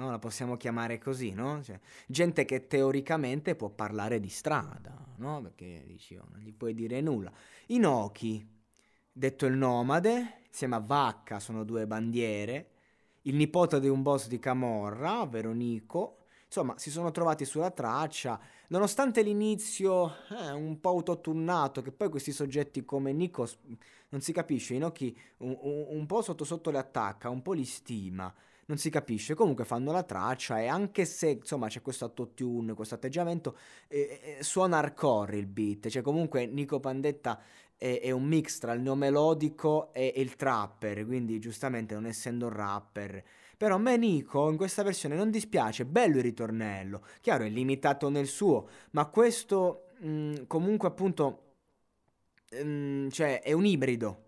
no? La possiamo chiamare così, no? Cioè, gente che teoricamente può parlare di strada, no? Perché dici, oh, non gli puoi dire nulla. Inoki, detto il nomade, insieme a Vacca sono due bandiere, il nipote di un boss di Camorra, ovvero Nico, insomma, si sono trovati sulla traccia, nonostante l'inizio eh, un po' autotunnato, che poi questi soggetti come Nico non si capisce, Inoki un, un, po' sotto sotto li attacca, un po' li stima non si capisce. Comunque fanno la traccia e anche se insomma c'è questo autotune, questo atteggiamento, eh, suona hardcore il beat. Cioè comunque Nico Pandetta è, è un mix tra il neomelodico e, e il trapper, quindi giustamente non essendo un rapper. Però a me Nico in questa versione non dispiace, bello il ritornello, chiaro è limitato nel suo, ma questo mh, comunque appunto mh, cioè è un ibrido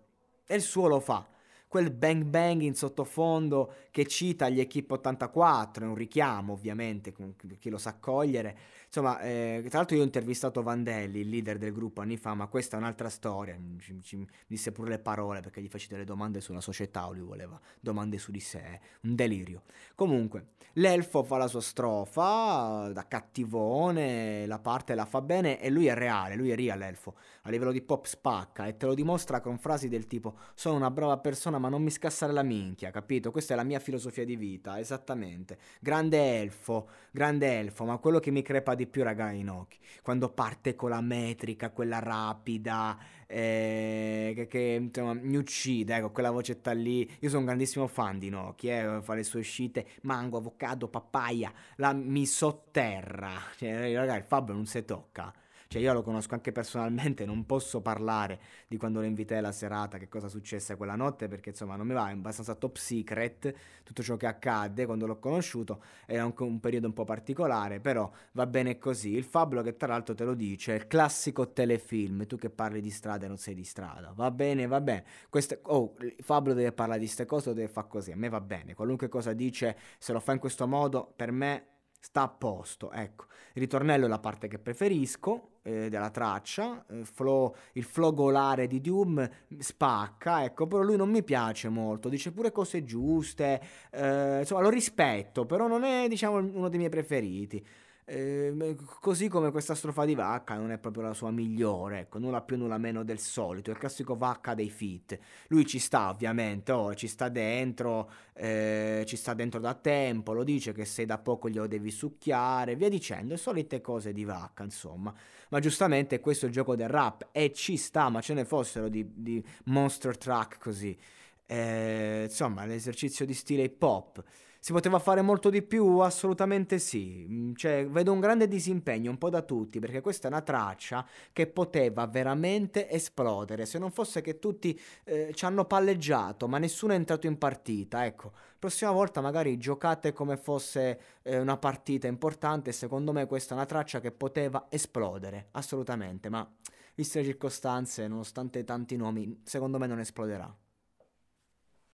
e il suo lo fa quel bang bang in sottofondo che cita gli Equip 84, è un richiamo ovviamente, chi lo sa cogliere. Insomma, eh, tra l'altro io ho intervistato Vandelli, il leader del gruppo anni fa, ma questa è un'altra storia, ci, ci disse pure le parole perché gli feci delle domande sulla società o lui voleva domande su di sé, un delirio. Comunque, l'elfo fa la sua strofa da cattivone, la parte la fa bene e lui è reale, lui è real l'elfo, a livello di pop spacca e te lo dimostra con frasi del tipo sono una brava persona ma non mi scassare la minchia, capito? Questa è la mia filosofia di vita, esattamente. Grande elfo, grande elfo, ma quello che mi crepa di più, raga, Inoki, quando parte con la metrica, quella rapida, eh, che, che insomma, mi uccide, ecco, quella vocetta lì. Io sono un grandissimo fan di Inoki, eh, fa le sue uscite, mango, avocado, papaya, la mi sotterra. Cioè, raga, il Fabio non si tocca. Cioè io lo conosco anche personalmente, non posso parlare di quando lo invitai alla serata, che cosa successe quella notte, perché insomma non mi va, è abbastanza top secret tutto ciò che accadde quando l'ho conosciuto, era anche un periodo un po' particolare, però va bene così. Il Fablo che tra l'altro te lo dice, è il classico telefilm, tu che parli di strada e non sei di strada, va bene, va bene. Queste, oh, Fablo deve parlare di queste cose, lo deve fare così, a me va bene, qualunque cosa dice, se lo fa in questo modo, per me sta a posto, ecco. Il ritornello è la parte che preferisco eh, della traccia, il eh, flow, il flogolare di Doom spacca, ecco, però lui non mi piace molto, dice pure cose giuste, eh, insomma lo rispetto, però non è diciamo uno dei miei preferiti. Eh, così come questa strofa di Vacca non è proprio la sua migliore, ecco, nulla più nulla meno del solito, il classico Vacca dei fit. Lui ci sta ovviamente, oh, ci sta dentro, eh, ci sta dentro da tempo, lo dice che se da poco glielo devi succhiare, via dicendo, solite cose di Vacca, insomma. Ma giustamente questo è il gioco del rap e ci sta, ma ce ne fossero di, di monster track così. Eh, insomma, l'esercizio di stile hip hop. Si poteva fare molto di più? Assolutamente sì. Mm, cioè, vedo un grande disimpegno un po' da tutti, perché questa è una traccia che poteva veramente esplodere. Se non fosse che tutti eh, ci hanno palleggiato, ma nessuno è entrato in partita. Ecco, prossima volta magari giocate come fosse eh, una partita importante. Secondo me questa è una traccia che poteva esplodere, assolutamente. Ma viste le circostanze, nonostante tanti nomi, secondo me non esploderà.